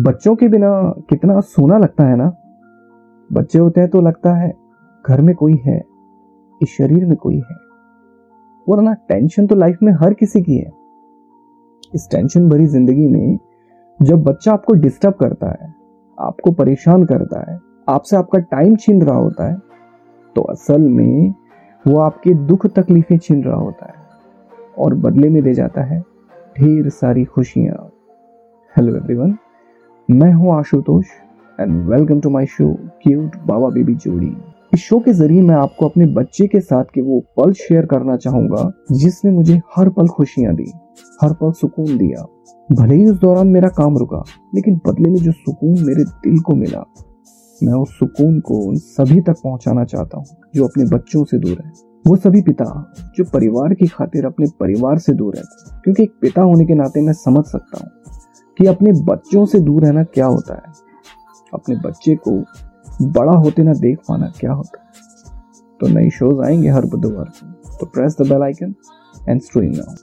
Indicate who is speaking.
Speaker 1: बच्चों के बिना कितना सोना लगता है ना? बच्चे होते हैं तो लगता है, घर में कोई है, इस शरीर में कोई है। वरना टेंशन तो लाइफ में हर किसी की है। इस टेंशन भरी ज़िंदगी में जब बच्चा आपको डिस्टर्ब करता है, आपको परेशान करता है, आपसे आपका टाइम छीन रहा होता है तो असल में वो आपके दुख तकलीफें छीन रहा होता है और बदले में दे जाता है ढेर सारी खुशियाँ। हेलो एवरीवन मैं हूँ Ashutosh and welcome to my show cute Baba baby जोड़ी इस शो के ज़रिए मैं आपको अपने बच्चे के साथ के वो पल शेयर करना चाहूँगा, जिसने मुझे हर पल खुशियाँ दी, हर पल सुकून दिया। भले ही उस दौरान मेरा काम रुका, लेकिन बदले में जो सुकून मेरे दिल को मिला, मैं उस सुकून को उन सभी तक पहुंचाना चाहता हूँ, जो अपने बच्चों से दूर है। वो सभी पिता, जो परिवार की खातिर अपने परिवार से दूर है, क्योंकि एक पिता होने के नाते मैं समझ सकता हूँ। कि अपने बच्चों से दूर रहना क्या होता है? अपने बच्चे को बड़ा होते ना देख पाना क्या होता है? तो नई शोज़ आएँगे हर बुधवार को। तो press the bell icon and stream now